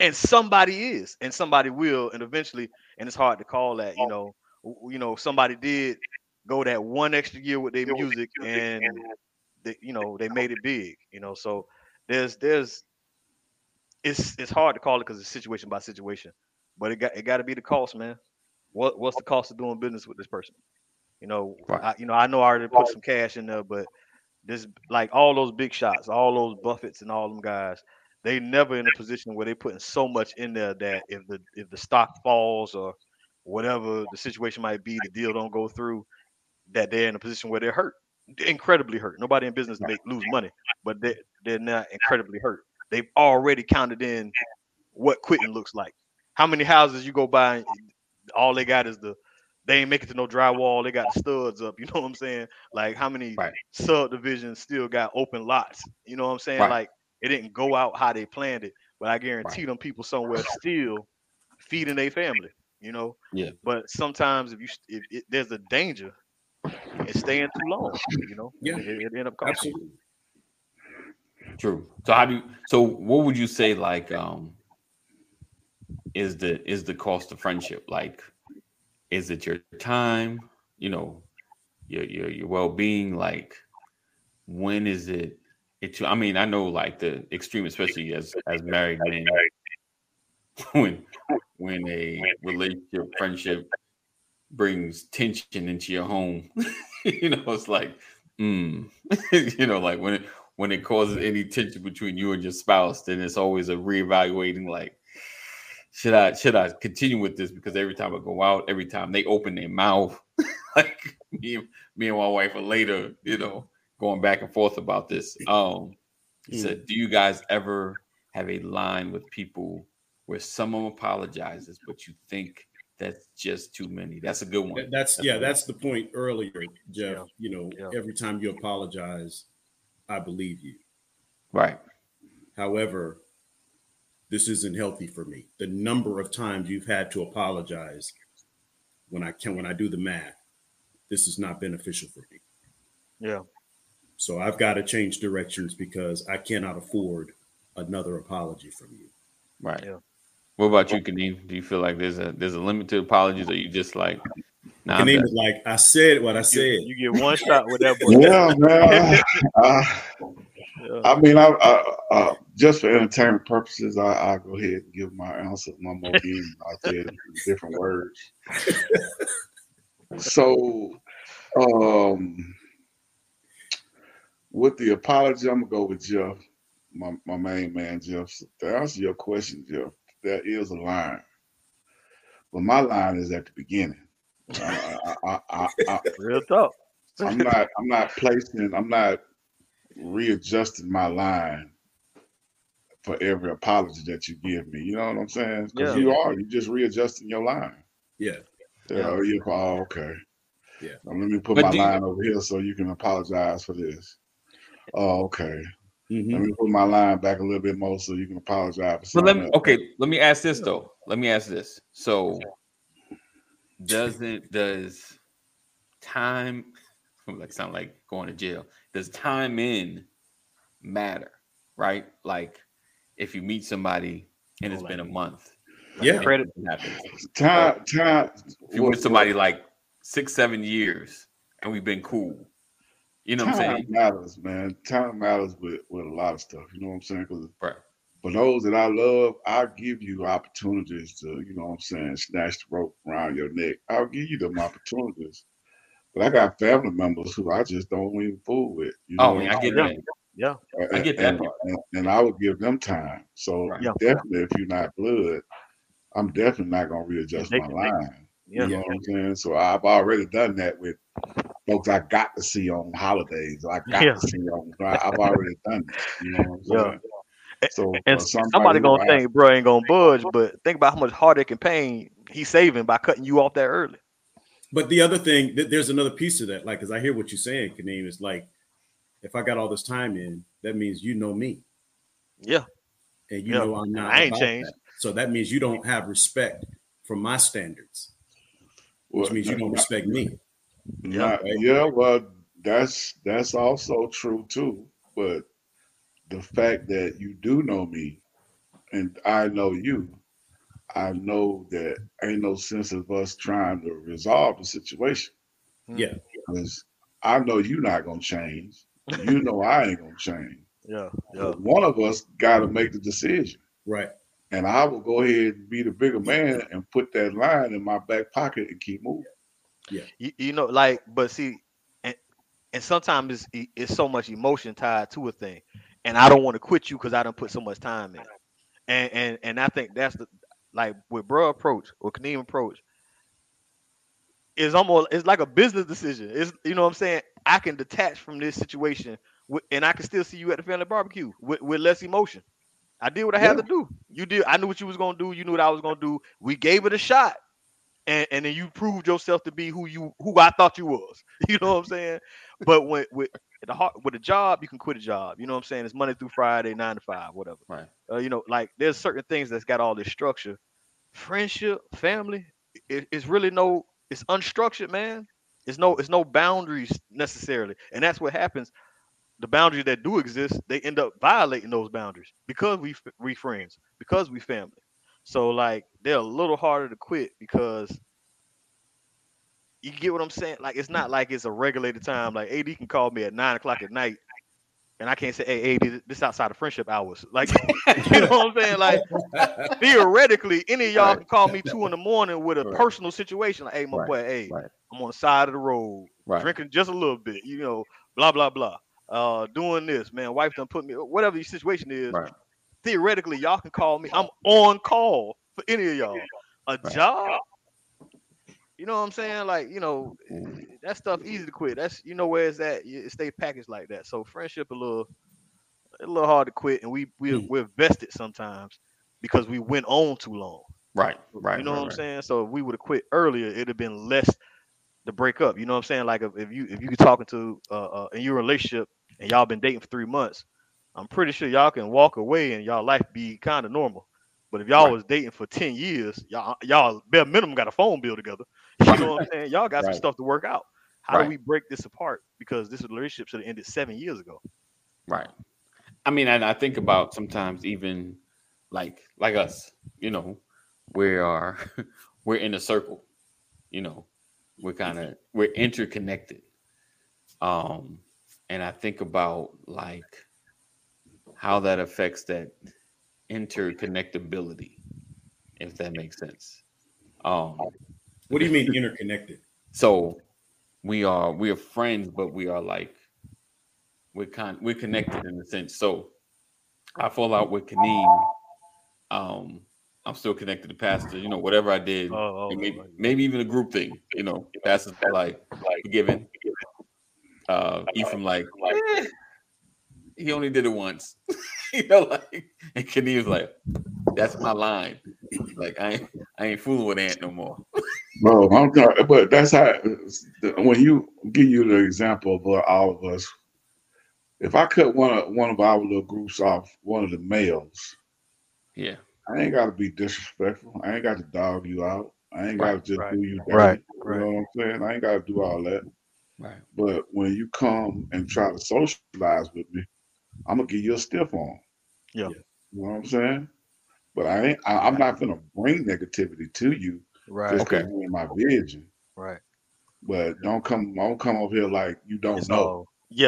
and somebody is, and somebody will, and eventually, and it's hard to call that. You know, you know, somebody did go that one extra year with their music, and they, you know, they made it big. You know, so there's there's it's it's hard to call it because it's situation by situation, but it got it got to be the cost, man. What what's the cost of doing business with this person? You know, Right. I, you know, I know I already put some cash in there, but this like all those big shots, all those Buffetts and all them guys, they never in a position where they're putting so much in there that if the if the stock falls or whatever the situation might be, the deal don't go through, that they're in a position where they're hurt, incredibly hurt. Nobody in business make lose money, but they they're not incredibly hurt. They've already counted in what quitting looks like. How many houses you go by, and all they got is the they ain't making it to no drywall. They got the studs up. You know what I'm saying? Like how many Right. subdivisions still got open lots? You know what I'm saying? Right. Like it didn't go out how they planned it, but I guarantee them people somewhere still feeding their family. You know. Yeah. But sometimes if you if, it, there's a danger in staying too long, you know. Yeah. It, it end up costing. Absolutely. True. So how do you, so what would you say like um is the is the cost of friendship? Like is it your time, you know, your your your well-being like when is it it I mean, I know like the extreme especially as as married men when when a relationship friendship brings tension into your home, you know, it's like mm, you know, like when it when it causes any tension between you and your spouse, then it's always a reevaluating. Like, should I should I continue with this? Because every time I go out, every time they open their mouth, like me, me and my wife are later, you know, going back and forth about this. Um, he Mm. said, "Do you guys ever have a line with people where someone apologizes, but you think that's just too many?" That's a good one. That- That's That's yeah, what- that's the point earlier, Jeff. Yeah. You know, Yeah. every time you apologize, I believe you. Right. However, this isn't healthy for me. The number of times you've had to apologize when I can when I do the math, this is not beneficial for me. Yeah. So I've got to change directions because I cannot afford another apology from you. Right. Yeah. What about you, Kadeem? Do you feel like there's a there's a limit to apologies, or you just like, nah, The I'm is like I said what I said. you get one shot with that boy. Yeah, man. I, I mean, I, I, uh, just for entertainment purposes, I, I go ahead and give my answer one more game out there in different words. so, um, with the apology, I'm gonna go with Jeff, my, my main man, Jeff. So to answer your question, Jeff, there is a line, but my line is at the beginning. I, I, I, I, I, Real talk. I'm not I'm not placing I'm not readjusting my line for every apology that you give me. You know what I'm saying? Because Yeah. you are You're just readjusting your line. Yeah. Yeah, oh, you oh, okay. Yeah. Now, let me put But my do you- line over here so you can apologize for this. Oh, okay. Mhm. Let me put my line back a little bit more so you can apologize for But let me else. okay. Let me ask this though. Let me ask this. So, doesn't does time like sound like going to jail? Does time in matter? Right? Like if you meet somebody and it's been a month. like, Yeah. Credit. nothing happens. Time time If you meet somebody like six, seven years and we've been cool, you know what I'm time saying? matters, man. Time matters with, with a lot of stuff. You know what I'm saying? 'Cause Right. for those that I love, I'll give you opportunities to, you know what I'm saying, snatch the rope around your neck. I'll give you them opportunities. But I got family members who I just don't even fool with. You oh, know Oh, what I get saying? that. Yeah. I get that And, and, and I would give them time. So Right. Yeah. definitely, if you're not blood, I'm definitely not gonna readjust my line. Yeah. You know what I'm saying? So I've already done that with folks I got to see on holidays. I got Yeah. to see on. I- I've already done that. You know what I'm Yeah. saying? So And for somebody, who gonna I- think, bro, ain't gonna budge, but think about how much heartache and pain he's saving by cutting you off that early. But the other thing, th- there's another piece to that. Like, because I hear what you're saying, Kaneem, is like, if I got all this time in, that means you know me, Yeah. and you Yeah. know I'm not. I ain't changed. that. So that means you don't have respect for my standards, which Well, means you don't respect me. Not- yeah, well, that's that's also true too. But the fact that you do know me and I know you, I know that ain't no sense of us trying to resolve the situation. Hmm. Yeah. Because I know you're not gonna change. You know I ain't gonna change. Yeah. Yeah. One of us gotta make the decision. Right. And I will go ahead and be the bigger man and put that line in my back pocket and keep moving. You, you know, like, but see, and and sometimes it's it's so much emotion tied to a thing, and I don't want to quit you because I don't put so much time in, and and and I think that's the like with bro approach or Kaneem approach. It's almost it's like a business decision. It's you know what I'm saying. I can detach from this situation, and I can still see you at the family barbecue with, with less emotion. I did what I had Yeah. to do. You did. I knew what you was gonna do. You knew what I was gonna do. We gave it a shot and, and then you proved yourself to be who you who I thought you was. You know what I'm saying? But when with the heart with a job, you can quit a job. You know what I'm saying? It's Monday through Friday, nine to five, whatever. Right. Uh, you know, like there's certain things that's got all this structure. Friendship, family, it, it's really no, it's unstructured, man. It's no, it's no boundaries necessarily, and that's what happens. The boundaries that do exist, they end up violating those boundaries because we we friends, because we family. So like they're a little harder to quit because you get what I'm saying. Like it's not like it's a regulated time. Like AD can call me at nine o'clock at night, and I can't say, "Hey, AD, this outside of friendship hours." Like you know what I'm saying? Like theoretically, any of y'all Right. can call me two in the morning with a Right. personal situation. Like, hey, my Right. boy, hey. I'm on the side of the road Right. drinking just a little bit. You know, blah blah blah. Uh, doing this, man. Wife done put me, whatever your situation is. Right. Theoretically, y'all can call me. I'm on call for any of y'all. A Right. job. You know what I'm saying? Like, you know, Mm. that stuff easy to quit. That's you know where it's at. It stay packaged like that. So friendship a little, a little hard to quit, and we we Mm. we're vested sometimes because we went on too long. Right, right. You know right, what I'm right. saying? So if we would have quit earlier, it'd have been less to break up. You know what I'm saying? Like if, if you if you could talking to uh, uh in your relationship and y'all been dating for three months, I'm pretty sure y'all can walk away and y'all life be kind of normal. But if y'all Right. was dating for 10 years, y'all y'all bare minimum got a phone bill together. You know what I'm saying? Y'all got some stuff to work out. How Right. do we break this apart? Because this relationship should have ended seven years ago. Right. I mean, and I think about sometimes even like like us, you know, we are we're in a circle, you know, we're kind of we're interconnected. Um, and I think about like how that affects that interconnectability, if that makes sense. Um, What do you mean interconnected? so we are we are friends, but we are like we're con we're connected in a sense. So I fall out with Kaneem. Um, I'm still connected to Pastor. You know, whatever I did, Oh, and maybe, maybe even a group thing. You know, Pastor's like like forgiven. Uh, Ephraim like eh, he only did it once. you know, like and Kaneem's like that's my line. Like I ain't I ain't fooling with Ant no more. Bro, I'm talking, but that's how when you give you the example of uh, all of us. If I cut one of one of our little groups off, one of the males, Yeah, I ain't got to be disrespectful. I ain't got to dog you out. I ain't got to just right, do you dirty. right, You know what I'm saying? I ain't got to do all that. right. But when you come and try to socialize with me, I'm gonna give you a stiff on. Yeah. You know what I'm saying? But I ain't. I, I'm not gonna bring negativity to you Right, just Okay. because you're in my vision. right. But don't come. Don't come over here like you don't It's know.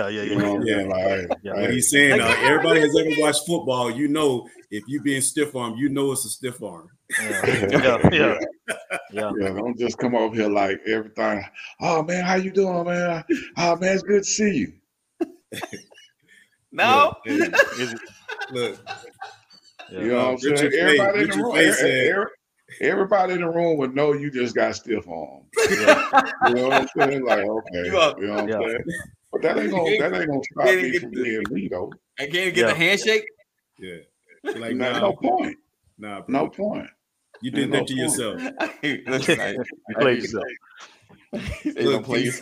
All- yeah, yeah, You yeah. know what I'm saying? Like, Yeah. What hey, he's saying, uh, everybody has ever watched football. You know, if you being stiff arm, you know it's a stiff arm. Yeah, yeah, yeah, yeah. Yeah, don't just come over here like everything. Oh man, how you doing, man? Oh man, it's good to see you. No. Look, hey, Is it- look, yeah. You know what I'm saying? Richard Faye- Everybody in the room, Faye every- said- every- everybody in the room would know you just got stiff on. Yeah. You know what I'm saying? Like, okay, You are- you know what I'm Yeah. saying? But that ain't gonna that ain't gonna stop me get from the- being me though. I can't even get Yeah. the handshake. yeah. Like, no, nah, no point. nah, bro. No point. You did Ain't that no to point. yourself. Listen, You played yourself. Look, don't play he's-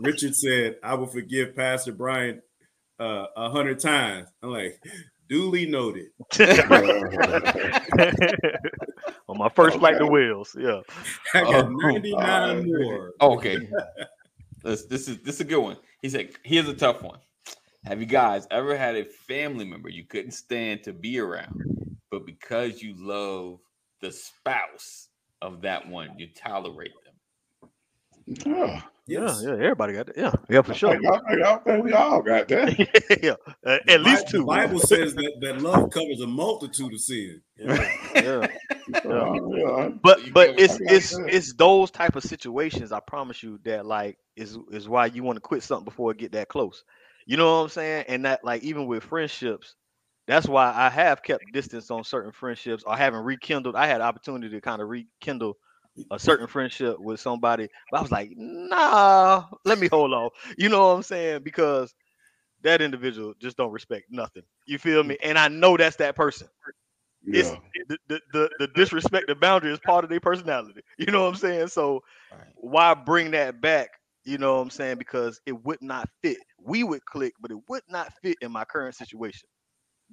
Richard said, I will forgive Pastor Brian uh, a hundred times. I'm like, duly noted. On my first flight to Okay. Wales, yeah. I got Oh, 99 uh, more. okay. This, this is this is a good one. He said, "Here's a tough one. Have you guys ever had a family member you couldn't stand to be around, but because you love the spouse of that one, you tolerate them?" Yeah. Yes. Yeah, yeah, everybody got that. Yeah, yeah, for sure. Like, I, I think we all got that. yeah, uh, The at least Bi- two. The Bible says that, that love covers a multitude of sin. Yeah, yeah. Uh, yeah. But but it's it's saying? it's those type of situations. I promise you that like is is why you want to quit something before it get that close. You know what I'm saying? And that like even with friendships, that's why I have kept distance on certain friendships or haven't rekindled. I had opportunity to kind of rekindle a certain friendship with somebody, but I was like, nah, let me hold on. You know what I'm saying? Because that individual just don't respect nothing. You feel me? And I know that's that person. It's the, the, the, the disrespect, the boundary is part of their personality. You know what I'm saying? So Right. why bring that back? You know what I'm saying? Because it would not fit. We would click, but it would not fit in my current situation.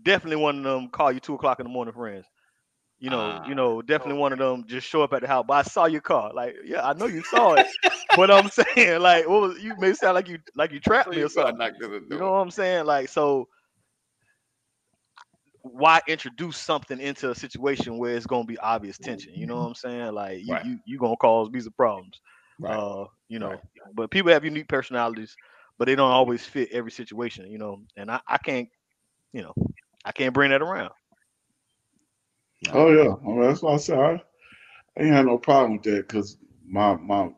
Definitely one of them call you two o'clock in the morning friends. You know, you Ah, know, definitely one of them just show up at the house. But I saw your car. Like, yeah, I know you saw it. but I'm saying, like, what was you may sound like you like you trapped me or something. knock to the You know what I'm saying? Like, so why introduce something into a situation where it's gonna be obvious tension? You know what I'm saying? Like, you Right. you, you gonna cause these some problems. Right. Uh, you know, Right. but people have unique personalities, but they don't always fit every situation, you know. And I, I can't, you know, I can't bring that around. Oh yeah. Mean, that's why I said I, I ain't had no problem with that because my my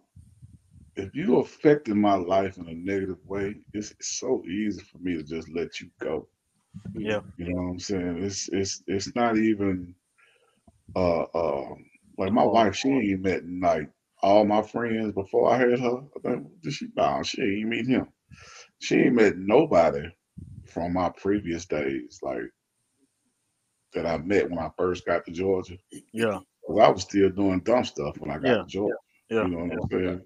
if you affected my life in a negative way, it's, it's so easy for me to just let you go. Yeah. You know what I'm saying? It's it's it's not even uh uh like my wife, she ain't met like all my friends before I had her. I think did she nah, she ain't meet him. She ain't met nobody from my previous days, like that I met when I first got to Georgia. Yeah. 'Cause I was still doing dumb stuff when I got Yeah. to Georgia. Yeah. You know what I'm saying?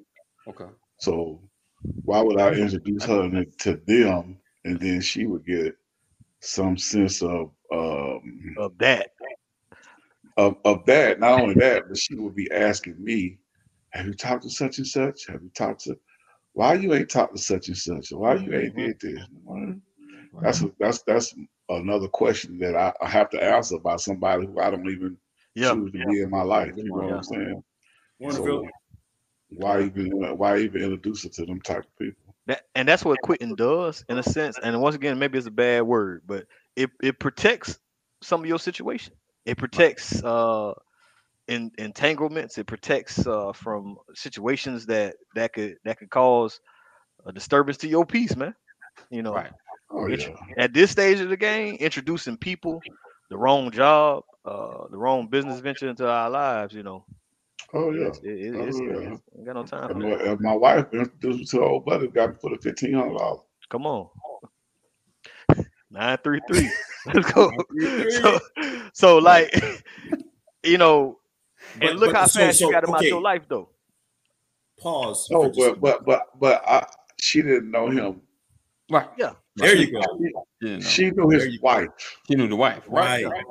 Okay. So why would I introduce her to- to them and then she would get some sense of um Of that. of, of that, not only that, but she would be asking me, Have you talked to such and such? Have you talked to why you ain't talked to such and such? Why you ain't did this? That's a, that's that's another question that I, I have to answer by somebody who I don't even Yeah. choose to be in my life. You know what I'm saying? Warrenville. So why even why even introduce it to them type of people? That, and that's what quitting does in a sense. And once again, maybe it's a bad word, but it, it protects some of your situation. It protects uh in, entanglements. It protects uh from situations that that could that could cause a disturbance to your peace, man. You know, Right. Oh yeah. at this stage of the game, introducing people, the wrong job, uh, the wrong business venture into our lives, you know, Oh yeah. it's, it, it- Oh, yeah. it's- got no time If for my, that. if my wife introduced me to her old buddy, got to put a fifteen hundred dollars. Come on. Nine three three. Let's go. So, so like, you know, But- and look but how so- fast so, you got him out okay. your life, though. Pause. No, for just a Oh, but but but but I, she didn't know him. Right. There you go. You know, She knew his wife. she knew the wife. Right. Right.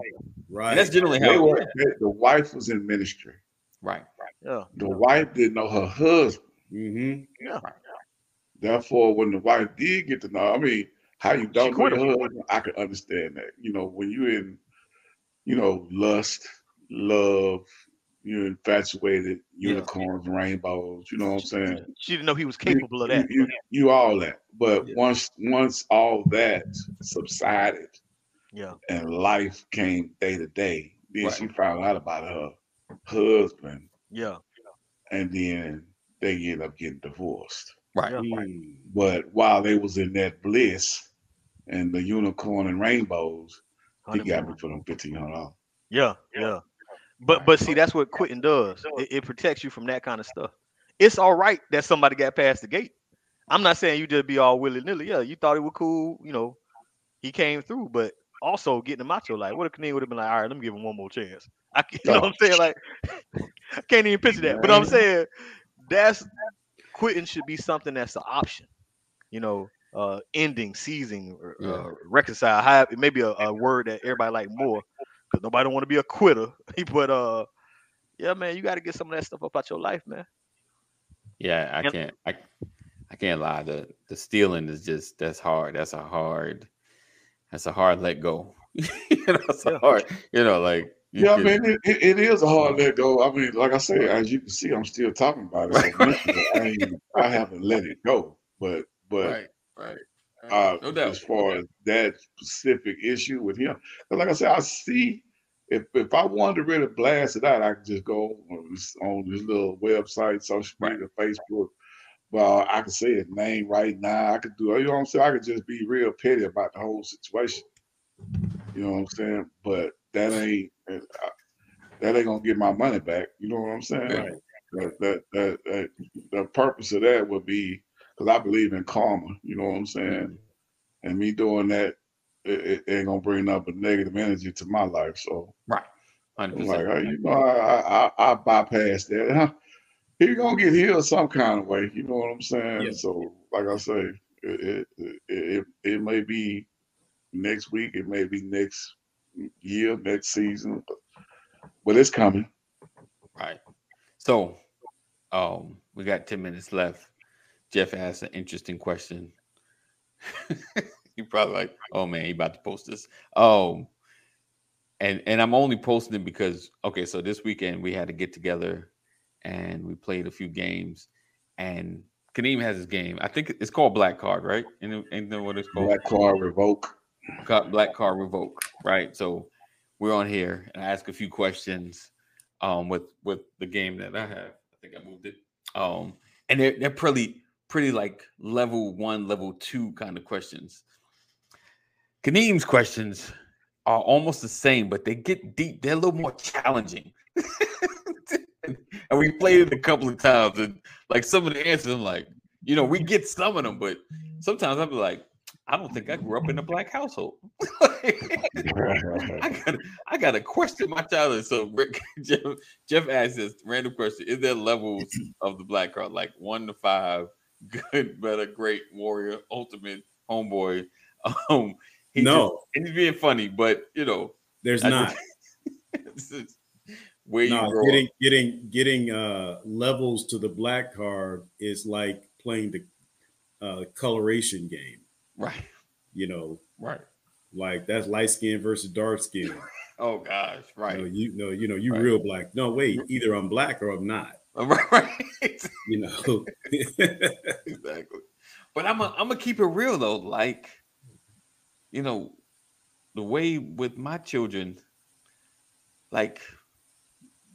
Right. And that's generally how. were, they- the wife was in ministry. Right. Yeah. The wife didn't know her husband. Mm-hmm. Yeah. Therefore, when the wife did get to know, I mean, how you don't know quit your husband, I can understand that. You know, when you're in, you know, lust, love, you're infatuated, Yeah. unicorns, rainbows. You know what I'm saying? She didn't know he was You- capable of that. You, you all that, but Yeah. once once all that subsided Yeah. and life came day to day, then Right. she found out about her husband, Yeah. and then they end up getting divorced. Right. Yeah. But while they was in that bliss and the unicorn and rainbows, he got me Honeymoon. for them fifteen hundred dollars. Yeah, yeah. But but see, that's what quitting does. It, it protects you from that kind of stuff. It's all right that somebody got past the gate. I'm not saying you just be all willy nilly. Yeah, you thought it was cool. You know, he came through, but also getting him out your life. What if Canadian would have been like, all right, let me give him one more chance. I, you know what I'm saying? Like, I can't even picture that. But I'm saying that's quitting should be something that's an option. You know, uh, ending, seizing, or Yeah. uh, reconcile. How it may be a, a word that everybody like more because nobody don't want to be a quitter. but uh, yeah, man, you got to get some of that stuff up out your life, man. Yeah, I Yep. can't. I I can't lie. The the stealing is just that's hard. That's a hard. That's a hard let go. you know, it's a Yeah. hard. You know, like you Yeah, I mean, it, it, it is a hard let go. I mean, like I said, as you can see, I'm still talking about it. So mentally, I, ain't, I haven't let it go. But but right, right. Uh, no doubt. as far as that specific issue with him, 'cause like I said, I see if if I wanted to really blast it out, I could just go on this, on this little website, social media, Facebook. Well, I could say his name right now. I could do, you know what I'm saying? I could just be real petty about the whole situation. You know what I'm saying? But that ain't uh, that ain't gonna get my money back. You know what I'm saying? Right. That, that, that, that the purpose of that would be because I believe in karma. You know what I'm saying? And me doing that, it, it ain't gonna bring up a negative energy to my life. So Right. Hundred I'm like, hey, you know, I, I I bypass that. Huh? He gonna get healed some kind of way. You know what I'm saying? Yeah. So, like I say, it it, it it it may be next week. It may be next year, next season, but, but it's coming. Right. So, um, we got ten minutes left. Jeff asked an interesting question. he probably like, oh man, he about to post this. Oh, and and I'm only posting it because okay, so this weekend we had to get together and we played a few games, and Kadeem has his game. I think it's called Black Card, right? And and know what it's called? Black card revoke. Got black card revoke, right? So we're on here and I ask a few questions um with with the game that I have. I think I moved it. Um and they're they're pretty pretty like level one, level two kind of questions. Kaneem's questions are almost the same, but they get deep. They're a little more challenging. and we played it a couple of times, and like some of the answers, I'm like, you know, we get some of them, but sometimes be like, I don't think I grew up in a black household. I got I got to question my childhood. So Rick, Jeff, Jeff asked this random question: Is there levels of the black card, like one to five, good, better, great, warrior, ultimate, homeboy? Um, he No. just, he's being funny, but you know, There's I not. just- where you No, getting up. getting getting uh levels to the black card is like playing the uh coloration game. Right, You know, right. like that's light skin versus dark skin. Oh gosh, You right, know, you know, you know, you Right. real black. No, wait, either I'm black or I'm not. right. You know. Exactly. But I'm a, I'm gonna keep it real though. Like, you know, the way with my children, like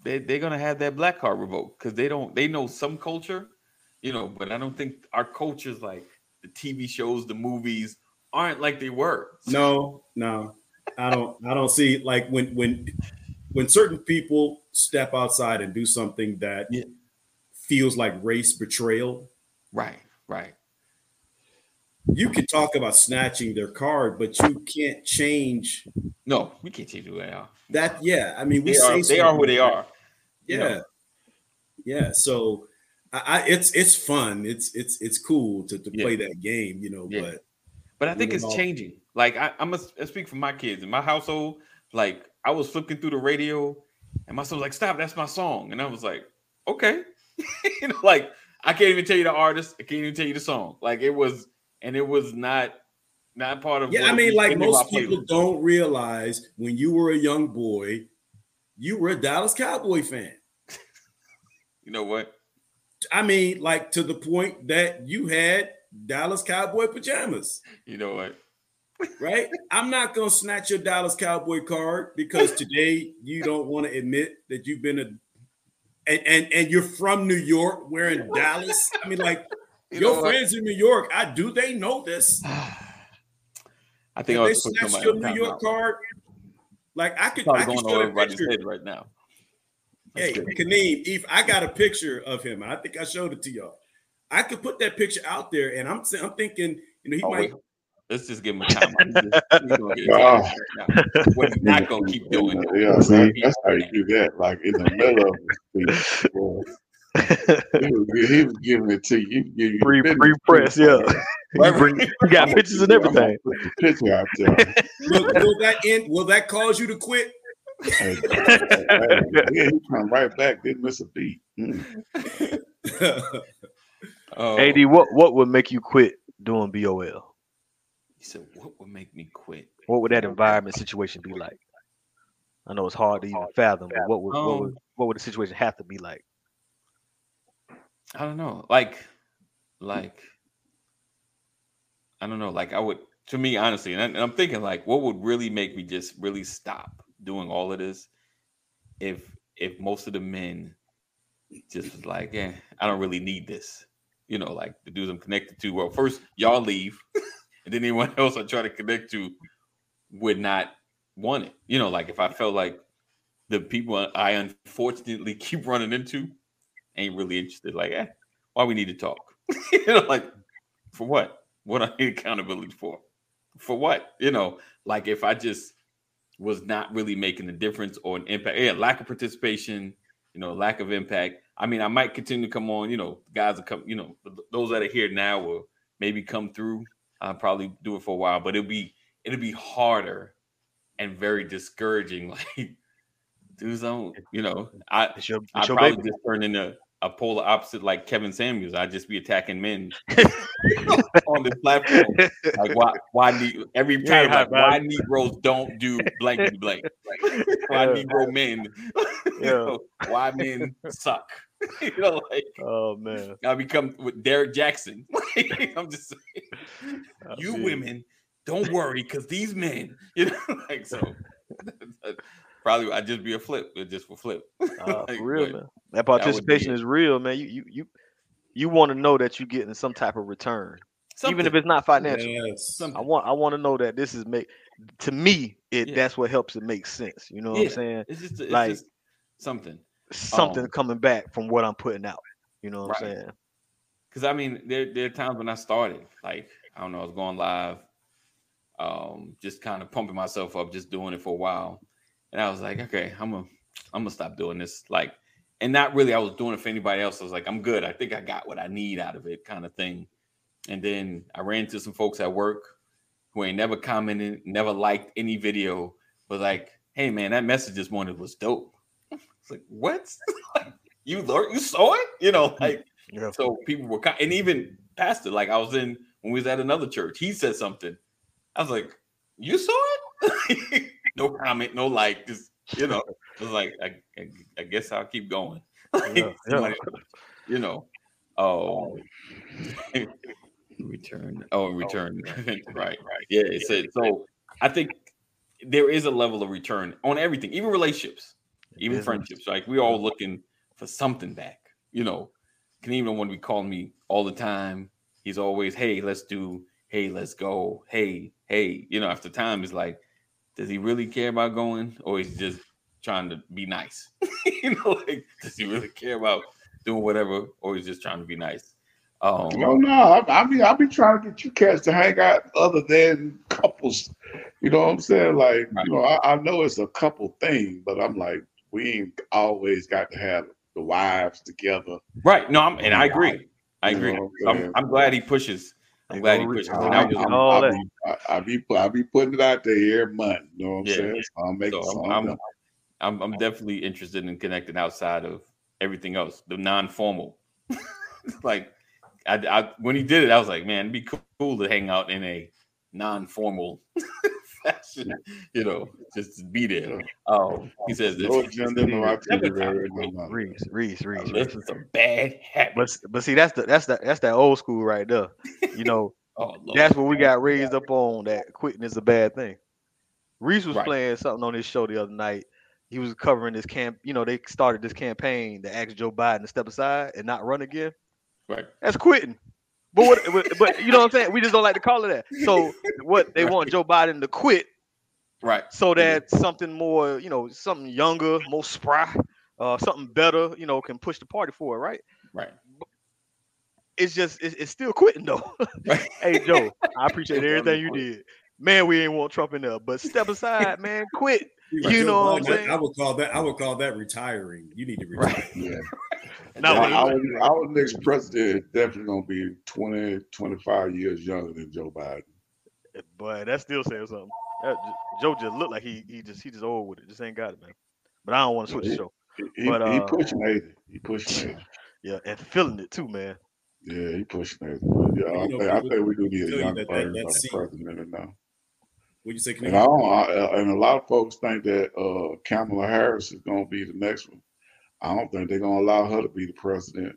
they they're gonna have that black card revoked because they don't they know some culture, you know, but I don't think our cultures like the TV shows, the movies aren't like they were. no, no. I don't I don't see like when when when certain people step outside and do something that Yeah. feels like race betrayal, Right, right. you can talk about snatching their card, but you can't change No, we can't change who they are. that. Yeah, I mean, we They say are, they are who they are. you Yeah, know. yeah. So, I, I it's it's fun. It's it's it's cool to, to Yeah. play that game, you know. Yeah. But But I think it's on. changing. Like I, I'm gonna speak for my kids in my household. Like I was flipping through the radio, and my son was like, "Stop! That's my song." And I was like, "Okay." you know, like I can't even tell you the artist. I can't even tell you the song. Like it was, and it was not not part of. yeah, I mean, like most people don't realize when you were a young boy, you were a Dallas Cowboy fan. You know what? I mean, like to the point that you had Dallas Cowboy pajamas, You know what? right? I'm not gonna snatch your Dallas Cowboy card because today you don't want to admit that you've been a and, and and you're from New York wearing Dallas. I mean, like You your friends in New York, I do they know this? I think I they was put snatch your New. York card, like I could, I could show everybody's picture. head right now. That's Hey, good. Kaneem, if I got a picture of him, I think I showed it to y'all. I could put that picture out there, and I'm I'm thinking, you know, he Oh, might. wait. Let's just give him a time. He's just- he's gonna get Oh. excited right now. What he's not gonna keep doing. though. Yeah, that, that's how you do that. Like in the middle of the speech. Boy. He was, he was giving it to you. Give you Free- business free press, yeah. card. You, bring, you got pictures and everything. put picture out there. Will, will that end? Will that cause you to quit? Hey, hey, yeah, he come right back. Didn't miss a beat. Mm. Oh, AD, what what would make you quit doing BOL? He said, "What would make me quit?" What would that environment situation be like? I know it's hard to even fathom, but what would what would Um, what would the situation have to be like? I don't know. Like, like, I don't know. Like, I would, to me, honestly, and, I, and I'm thinking, like, what would really make me just really stop doing all of this if if most of the men just was like, yeah, I don't really need this. You know, like the dudes I'm connected to. Well, first y'all leave, and then anyone else I try to connect to would not want it. You know, like if I felt like the people I unfortunately keep running into ain't really interested. Like, eh, why we need to talk? you know, like for what? What I need accountability for? For what? You know, like if I just was not really making a difference or an impact, yeah, lack of participation, you know, lack of impact. I mean, I might continue to come on. You know, guys will come. You know, those that are here now will maybe come through. I'll probably do it for a while, but it'll be it'll be harder and very discouraging. Like, do some, you know, I It's your, I it's your probably baby. just turn into a polar opposite like Kevin Samuels. I'd just be attacking men on this platform. Like why why need every time ain't like, why. Negroes don't do blank blank. why Yeah. Negro men you know, why men suck. you know, like Oh man, I become with Derrick Jaxn. I'm just saying I you you. women don't worry because these men, you know, like so probably I'd just be a flip, uh, just for flip. Uh, Like, for real, man. That participation it. is real, man. You you you you want to know that you're getting some type of return, even if it's not financial. Yes. I want I want to know that this is make to me it Yeah. that's what helps it make sense. You know what Yeah. I'm saying? It's just, it's Like- just something. Something Um, coming back from what I'm putting out. You know what I'm saying? Because I mean, there there are times when I started, like I don't know, I was going live, um, just kind of pumping myself up, just doing it for a while, and I was like, okay, I'm gonna I'm gonna stop doing this, like, and not really. I was doing it for anybody else. I was like, I'm good. I think I got what I need out of it, kind of thing. And then I ran into some folks at work who ain't never commented, never liked any video, but like, hey man, that message this morning was dope. It's like, what? you learned, you saw it, you know, mm-hmm. like. Yeah. So people were, and even pastor, like I was in when we was at another church, he said something. I was like, "You saw it?" no comment, no like, just you know. I was like, I, I, I guess I'll keep going. Like, Yeah, yeah. you know. Um, oh, return. Oh, return. right, right. Yeah. It said so. I think there is a level of return on everything, even relationships, even Business. friendships. Like we all looking for something back. You know, can even when we call me all the time, he's always, "Hey, let's do. Hey, let's go. Hey, hey." You know, after time, it's like, does he really care about going, or is he just trying to be nice? you know, like, does he really care about doing whatever, or is he just trying to be nice? Um, No, no. I, I mean, I'll be trying to get you cats to hang out other than couples. You know what I'm saying? Like, Right. you know, I, I know it's a couple thing, but I'm like, we ain't always got to have the wives together. right? No, I'm, and I agree. I You agree. know I'm I'm, glad he pushes. I'm glad he pushes. out. I, I I'm- was, I'm- I, that. be, I, I be I be putting it out there every month. You know what I'm Yeah, saying? So I'm making So some. I'm, I'm, I'm, I'm definitely interested in connecting outside of everything else, the non-formal. like, I, I when he did it, I was like, man, it'd be cool to hang out in a non-formal fashion, you know, just be there. Um, he says this. agenda, no Never itinerary, time. no nothing. Reese, Reese, Reese. Reese. listen to bad habits. But but see that's the that's the that's that old school right there. You know, Oh, that's what we got raised up on that quitting is a bad thing. Reese was Right. playing something on his show the other night. He was covering this camp, you know, they started this campaign to ask Joe Biden to step aside and not run again. right. That's quitting. But what but, but you know what I'm saying? We just don't like to call it that. So what they want Joe Biden to quit Right. so that something more, you know, something younger, more spry, uh, something better, you know, can push the party forward, right? Right. It's just it's, it's still quitting though. Right. hey Joe, I appreciate everything you did. Man, we ain't want Trump in there, but step aside, man, quit. You know what I'm Joe saying? I would call that. I would call that retiring. You need to retire. Right. Yeah. Now, our, when- our, our next president is definitely going to be 20, 25 years younger than Joe Biden. But that still saying something. That, Joe just looked like he he just he just old with it. Just ain't got it, man. But I don't want to switch the show. He, But, he uh, pushing 80. He pushing 80. Yeah, and feeling it too, man. Yeah, he pushing 80. Yeah, I, You know, think, I think we do need tell a you young that- that- person that as president now. What you say, And I don't, I, and a lot of folks think that uh, Kamala Harris is going to be the next one. I don't think they're going to allow her to be the president.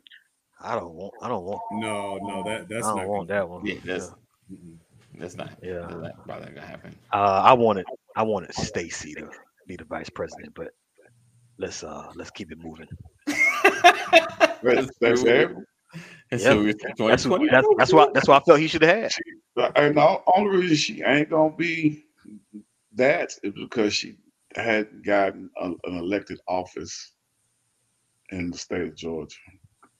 I don't want. I don't want. No, no, that that's I don't not. want gonna- that one. Yeah, that's Mm-mm. that's not. Yeah. That's not probably not gonna happen. Uh, I wanted. I wanted Stacey to be the vice president, but let's uh let's keep it moving. That's, that's it. And Yeah. so That's, 2020. that's that's why that's why I felt he should have had. And the only reason she ain't going to be that is because she hadn't gotten a, an elected office in the state of Georgia.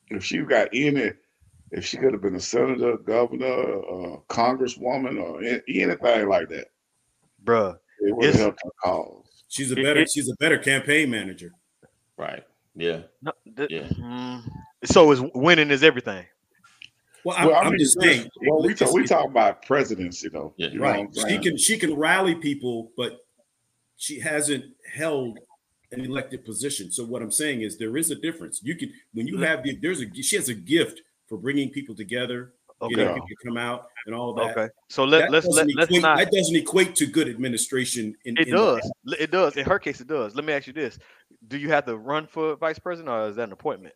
If she got any, if she could have been a senator, governor, uh, congresswoman, or a- anything like that, Bruh, it would have helped her cause. She's a better. it- she's a better campaign manager. Right. Yeah. No, th- Yeah. mm, so is winning is everything. Well, I'm, Well, I I'm just saying. Well, we talk, we talk about presidency though. Yeah. You know right. She can she can rally people, but she hasn't held an elected position. So what I'm saying is there is a difference. You can when you have the there's a she has a gift for bringing people together, Okay. getting people to come out and all that. Okay. So let That let's let, doesn't let's not. that doesn't equate to good administration. In, It in does. L- It does. In her case, it does. Let me ask you this: Do you have to run for vice president, or is that an appointment?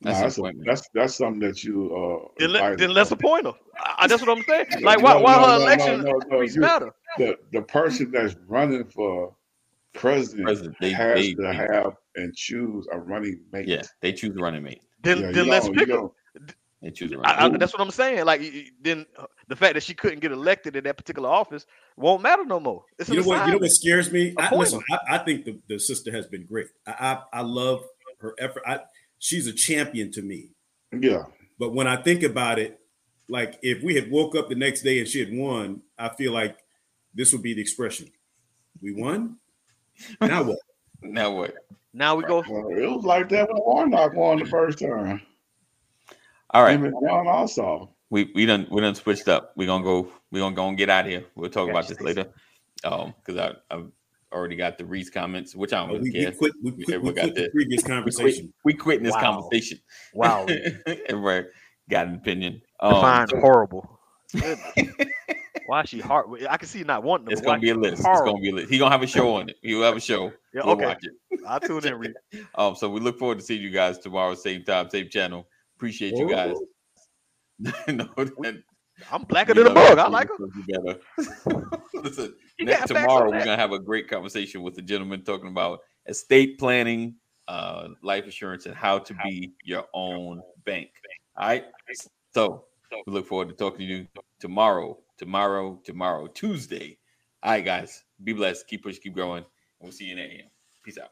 Nah, That's that's, a, appointment. that's that's something that you uh. Then, let, then let's appoint her. I, I- that's what I'm saying. Like, why, No, why no, her no, election no, no, increase you- matter? the the person that's running for president, President, they, has they, to they- have and choose a running mate. yeah, they choose running mate. Then, Yeah, then let's don't- pick you her. They choose around. I, I, that's what I'm saying. Like y- y- then uh, the fact that she couldn't get elected in that particular office won't matter no more. It's You know what? You know what scares me? I, listen, I, I think the, the sister has been great. I, I I love her effort. I, she's a champion to me. Yeah. But when I think about it, like if we had woke up the next day and she had won, I feel like this would be the expression. We won. Now what? now what? Now we go. Well, it was like that when Warnock won the first time. All right. Him and Jon Ossoff. we we done we done switched up. We're gonna go. We're gonna go and get out of here. We'll talk about this later. Um, because I I've already got the Reese comments, which I don't Oh, really we, we quit. We Yeah, quit, we we got quit the that. previous We quit, conversation. we quitting this Wow. conversation. Wow. Everybody got an opinion. Um, Define so horrible. Why is she hard? I can see you not wanting them. it's gonna be a list. It's gonna be a list. He gonna have a show on it. He'll have a show. Yeah, We'll okay. I'll tune in. Reed. Um, so we look forward to seeing you guys tomorrow, same time, same channel. Appreciate you guys. no, that- I'm blacker than a bug. I like her. Listen, next, tomorrow we're gonna have a great conversation with the gentleman talking about estate planning, uh, life insurance, and how to be your own bank. All right. So we look forward to talking to you tomorrow, tomorrow, tomorrow, Tuesday. All right, guys. Be blessed. Keep pushing, keep growing. And we'll see you in the AM. Peace out.